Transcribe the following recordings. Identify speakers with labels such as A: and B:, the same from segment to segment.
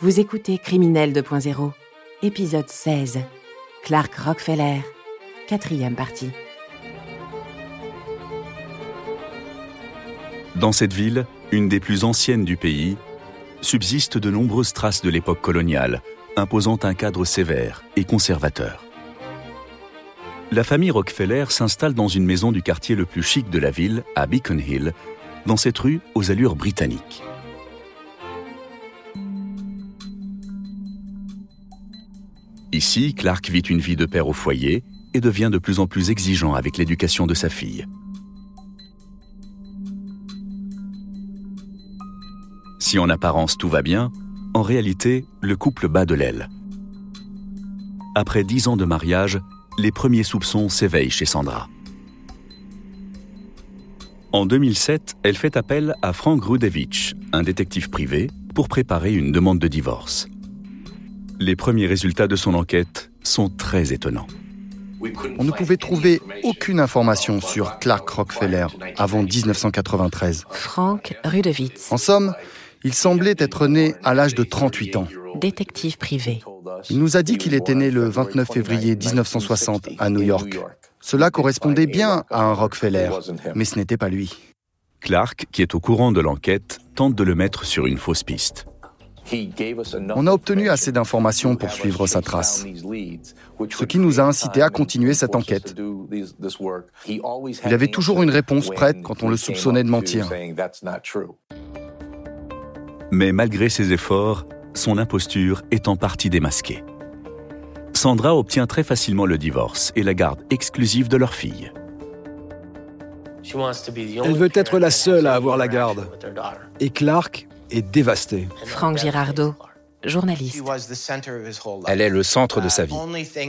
A: Vous écoutez Criminel 2.0, épisode 16. Clark Rockefeller, quatrième partie.
B: Dans cette ville, une des plus anciennes du pays, subsistent de nombreuses traces de l'époque coloniale, imposant un cadre sévère et conservateur. La famille Rockefeller s'installe dans une maison du quartier le plus chic de la ville, à Beacon Hill, dans cette rue aux allures britanniques. Ici, Clark vit une vie de père au foyer et devient de plus en plus exigeant avec l'éducation de sa fille. Si en apparence tout va bien, en réalité, le couple bat de l'aile. Après dix ans de mariage, les premiers soupçons s'éveillent chez Sandra. En 2007, elle fait appel à Frank Rudevich, un détective privé, pour préparer une demande de divorce. Les premiers résultats de son enquête sont très étonnants.
C: On ne pouvait trouver aucune information sur Clark Rockefeller avant 1993.
A: Frank Rudovitz,
C: En somme, il semblait être né à l'âge de 38 ans.
A: détective privé.
C: Il nous a dit qu'il était né le 29 février 1960 à New York. Cela correspondait bien à un Rockefeller, mais ce n'était pas lui.
B: Clark, qui est au courant de l'enquête, tente de le mettre sur une fausse piste.
C: On a obtenu assez d'informations pour suivre sa trace, ce qui nous a incité à continuer cette enquête. Il avait toujours une réponse prête quand on le soupçonnait de mentir.
B: Mais malgré ses efforts, son imposture est en partie démasquée. Sandra obtient très facilement le divorce et la garde exclusive de leur fille.
D: Elle veut être la seule à avoir la garde. Et Clark est dévasté.
A: Frank Girardeau, journaliste.
E: Elle est le centre de sa vie,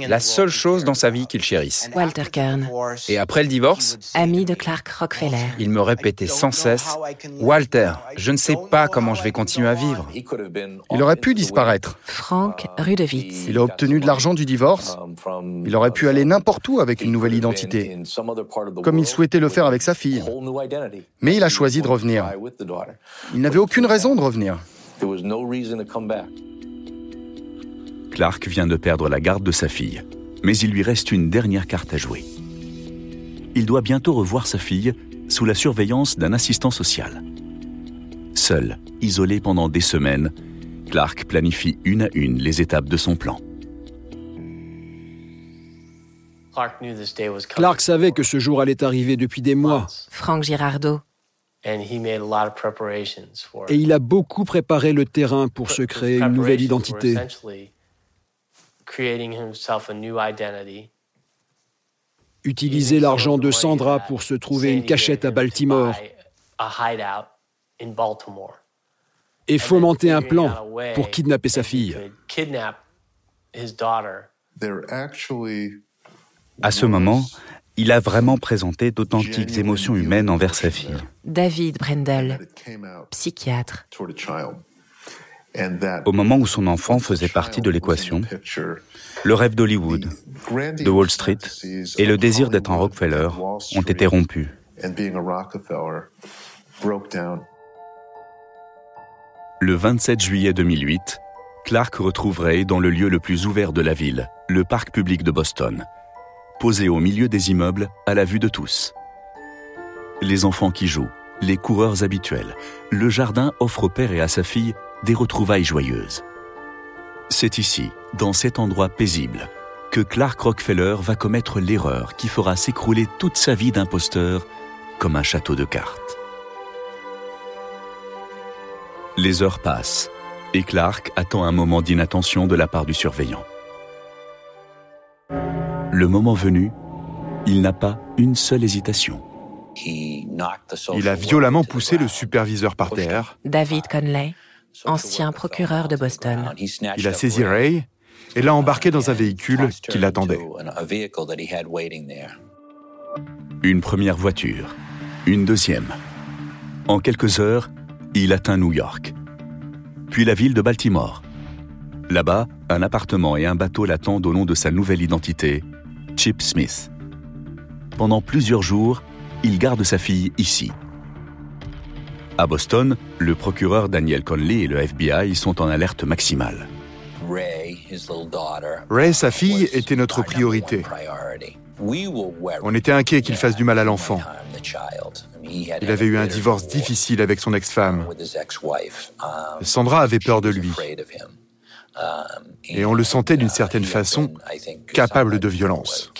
E: la seule chose dans sa vie qu'il chérisse.
A: Walter Kern,
E: Et après le divorce,
A: ami de Clark Rockefeller.
E: il me répétait sans cesse Walter, je ne sais pas comment je vais continuer à vivre.
C: Il aurait pu disparaître.
A: Frank Rudovitz,
C: Il a obtenu de l'argent du divorce. Il aurait pu aller n'importe où avec une nouvelle identité, comme il souhaitait le faire avec sa fille. Mais il a choisi de revenir. Il n'avait aucune raison de revenir.
B: Clark vient de perdre la garde de sa fille, mais il lui reste une dernière carte à jouer. Il doit bientôt revoir sa fille sous la surveillance d'un assistant social. Seul, isolé pendant des semaines, Clark planifie une à une les étapes de son plan.
D: Clark savait que ce jour allait arriver depuis des mois.
A: Frank Girardeau,
D: Et il a beaucoup préparé le terrain pour se créer une nouvelle identité. Utiliser l'argent de Sandra pour se trouver une cachette à Baltimore. Et fomenter un plan pour kidnapper sa fille.
F: À ce moment, il a vraiment présenté d'authentiques émotions humaines envers sa fille.
A: David Brendel, psychiatre.
F: Au moment où son enfant faisait partie de l'équation, le rêve d'Hollywood, de Wall Street et le désir d'être un Rockefeller ont été rompus.
B: Le 27 juillet 2008, Clark retrouve Ray dans le lieu le plus ouvert de la ville, le parc public de Boston, posé au milieu des immeubles à la vue de tous. Les enfants qui jouent, les coureurs habituels, le jardin offre au père et à sa fille des retrouvailles joyeuses. C'est ici, dans cet endroit paisible, que Clark Rockefeller va commettre l'erreur qui fera s'écrouler toute sa vie d'imposteur comme un château de cartes. Les heures passent et Clark attend un moment d'inattention de la part du surveillant. Le moment venu, il n'a pas une seule hésitation.
G: Il a violemment poussé le superviseur par terre.
A: David Conley, ancien procureur de Boston.
G: Il a saisi Ray et l'a embarqué dans un véhicule qui l'attendait.
B: Une première voiture, une deuxième. En quelques heures, il atteint New York, puis la ville de Baltimore. Là-bas, un appartement et un bateau l'attendent au nom de sa nouvelle identité, Chip Smith. Pendant plusieurs jours, il garde sa fille ici. À Boston, le procureur Daniel Conley et le FBI sont en alerte maximale.
G: Ray, sa fille, était notre priorité. On était inquiet qu'il fasse du mal à l'enfant. Il avait eu un divorce difficile avec son ex-femme. Sandra avait peur de lui. Et on le sentait d'une certaine façon capable de violence.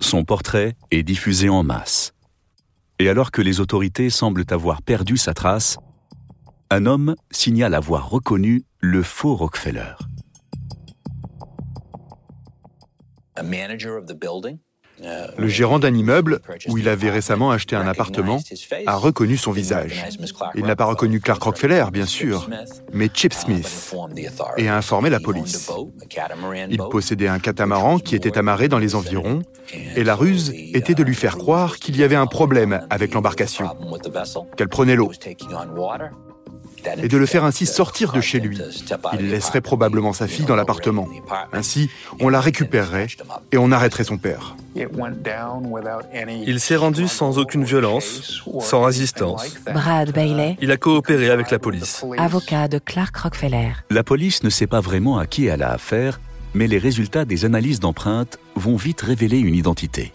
B: Son portrait est diffusé en masse. Et alors que les autorités semblent avoir perdu sa trace, un homme signale avoir reconnu le faux Rockefeller.
G: Le gérant d'un immeuble, où il avait récemment acheté un appartement, a reconnu son visage. Il n'a pas reconnu Clark Rockefeller, bien sûr, mais Chip Smith, et a informé la police. Il possédait un catamaran qui était amarré dans les environs, et la ruse était de lui faire croire qu'il y avait un problème avec l'embarcation, qu'elle prenait l'eau et de le faire ainsi sortir de chez lui. Il laisserait probablement sa fille dans l'appartement. Ainsi, on la récupérerait et on arrêterait son père.
H: Il s'est rendu sans aucune violence, sans résistance.
A: Brad Bailey,
H: Il a coopéré avec la police.
A: avocat de Clark Rockefeller.
B: La police ne sait pas vraiment à qui elle a affaire, mais les résultats des analyses d'empreintes vont vite révéler une identité.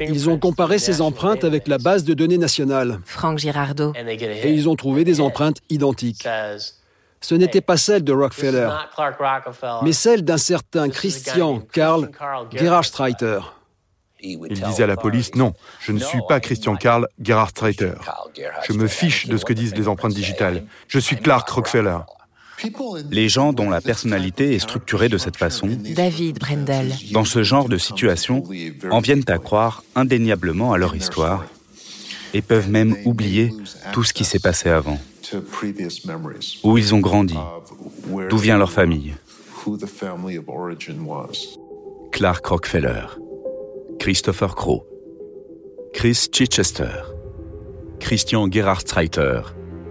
D: Ils ont comparé ces empreintes avec la base de données nationale
A: Frank Girardo,
D: et ils ont trouvé des empreintes identiques. Ce n'était pas celle de Rockefeller, mais celle d'un certain Christian Karl Gerhardstreiter.
G: Il disait à la police Non, je ne suis pas Christian Karl Gerhard Streiter. Je me fiche de ce que disent les empreintes digitales. Je suis Clark Rockefeller.
F: Les gens dont la personnalité est structurée de cette façon,
A: David Brendel,
F: dans ce genre de situation, en viennent à croire indéniablement à leur histoire et peuvent même oublier tout ce qui s'est passé avant, où ils ont grandi, d'où vient leur famille.
B: Clark Rockefeller, Christopher Crow, Chris Chichester, Christian Gerhard Streiter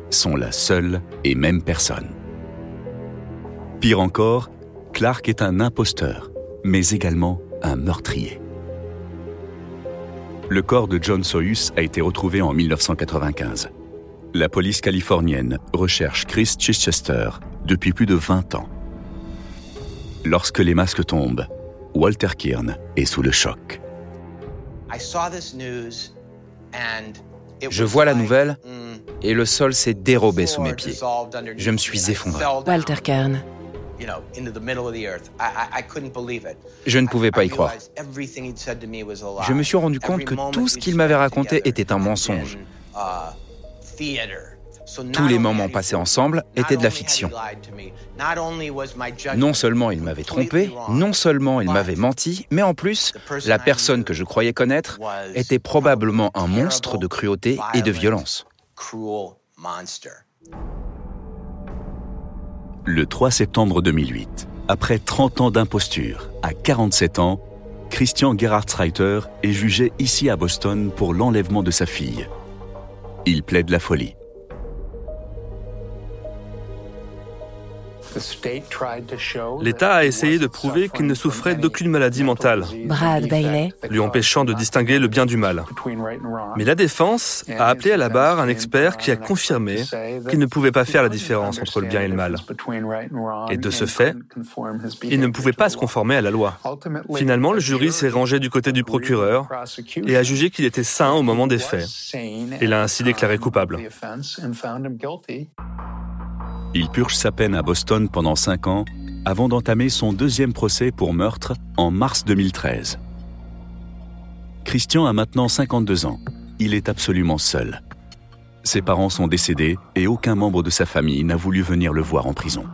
B: sont la seule et même personne. Pire encore, Clark est un imposteur, mais également un meurtrier. Le corps de John Soyuz a été retrouvé en 1995. La police californienne recherche Chris Chichester depuis plus de 20 ans. Lorsque les masques tombent, Walter Kirn est sous le choc.
E: Je vois la nouvelle et le sol s'est dérobé sous mes pieds. Je me suis effondré.
A: Walter Kern,
E: Je ne pouvais pas y croire. Je me suis rendu compte que tout ce qu'il m'avait raconté était un mensonge. Tous les moments passés ensemble étaient de la fiction. Non seulement il m'avait trompé, non seulement il m'avait menti, mais en plus, la personne que je croyais connaître était probablement un monstre de cruauté et de violence.
B: Le 3 septembre 2008, après 30 ans d'imposture, à 47 ans, Christian Gerhard Streiter est jugé ici à Boston pour l'enlèvement de sa fille. Il plaide la folie.
H: L'État a essayé de prouver qu'il ne souffrait d'aucune maladie mentale,
A: Brad Bailey,
H: lui empêchant de distinguer le bien du mal. Mais la défense a appelé à la barre un expert qui a confirmé qu'il ne pouvait pas faire la différence entre le bien et le mal. Et de ce fait, il ne pouvait pas se conformer à la loi. Finalement, le jury s'est rangé du côté du procureur et a jugé qu'il était sain au moment des faits. Et l'a ainsi déclaré coupable.
B: Il purge sa peine à Boston pendant 5 ans avant d'entamer son deuxième procès pour meurtre en mars 2013. Christian a maintenant 52 ans. Il est absolument seul. Ses parents sont décédés et aucun membre de sa famille n'a voulu venir le voir en prison.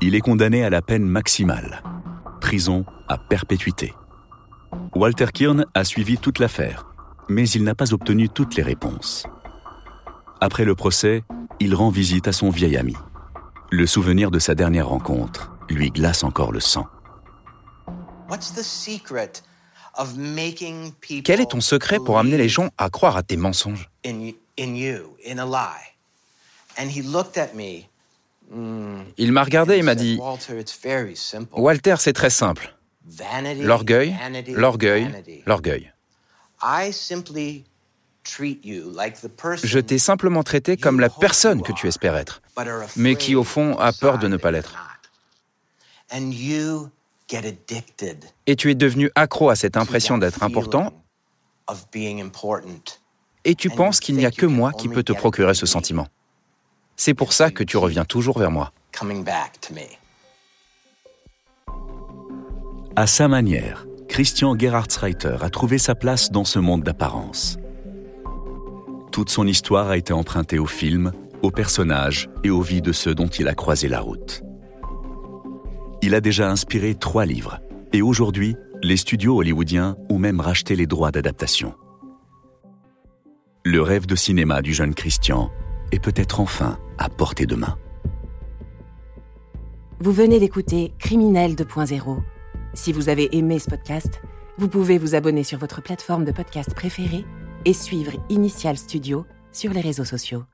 B: Il est condamné à la peine maximale, prison à perpétuité. Walter Kirn a suivi toute l'affaire, mais il n'a pas obtenu toutes les réponses. Après le procès, il rend visite à son vieil ami. Le souvenir de sa dernière rencontre lui glace encore le sang.
E: Quel est ton secret pour amener les gens à croire à tes mensonges? Il m'a regardé et m'a dit, Walter, c'est très simple. L'orgueil, l'orgueil, l'orgueil. Je t'ai simplement traité comme la personne que tu espères être, mais qui au fond a peur de ne pas l'être. Et tu es devenu accro à cette impression d'être important, et tu penses qu'il n'y a que moi qui peux te procurer ce sentiment. C'est pour ça que tu reviens toujours vers moi.
B: À sa manière, Christian Gerhardsreiter a trouvé sa place dans ce monde d'apparence. Toute son histoire a été empruntée au film, aux personnages et aux vies de ceux dont il a croisé la route. Il a déjà inspiré trois livres, et aujourd'hui, les studios hollywoodiens ont même racheté les droits d'adaptation. Le rêve de cinéma du jeune Christian est peut-être enfin à portée de main.
A: Vous venez d'écouter Criminel 2.0. Si vous avez aimé ce podcast, vous pouvez vous abonner sur votre plateforme de podcast préférée et suivre Initial Studio sur les réseaux sociaux.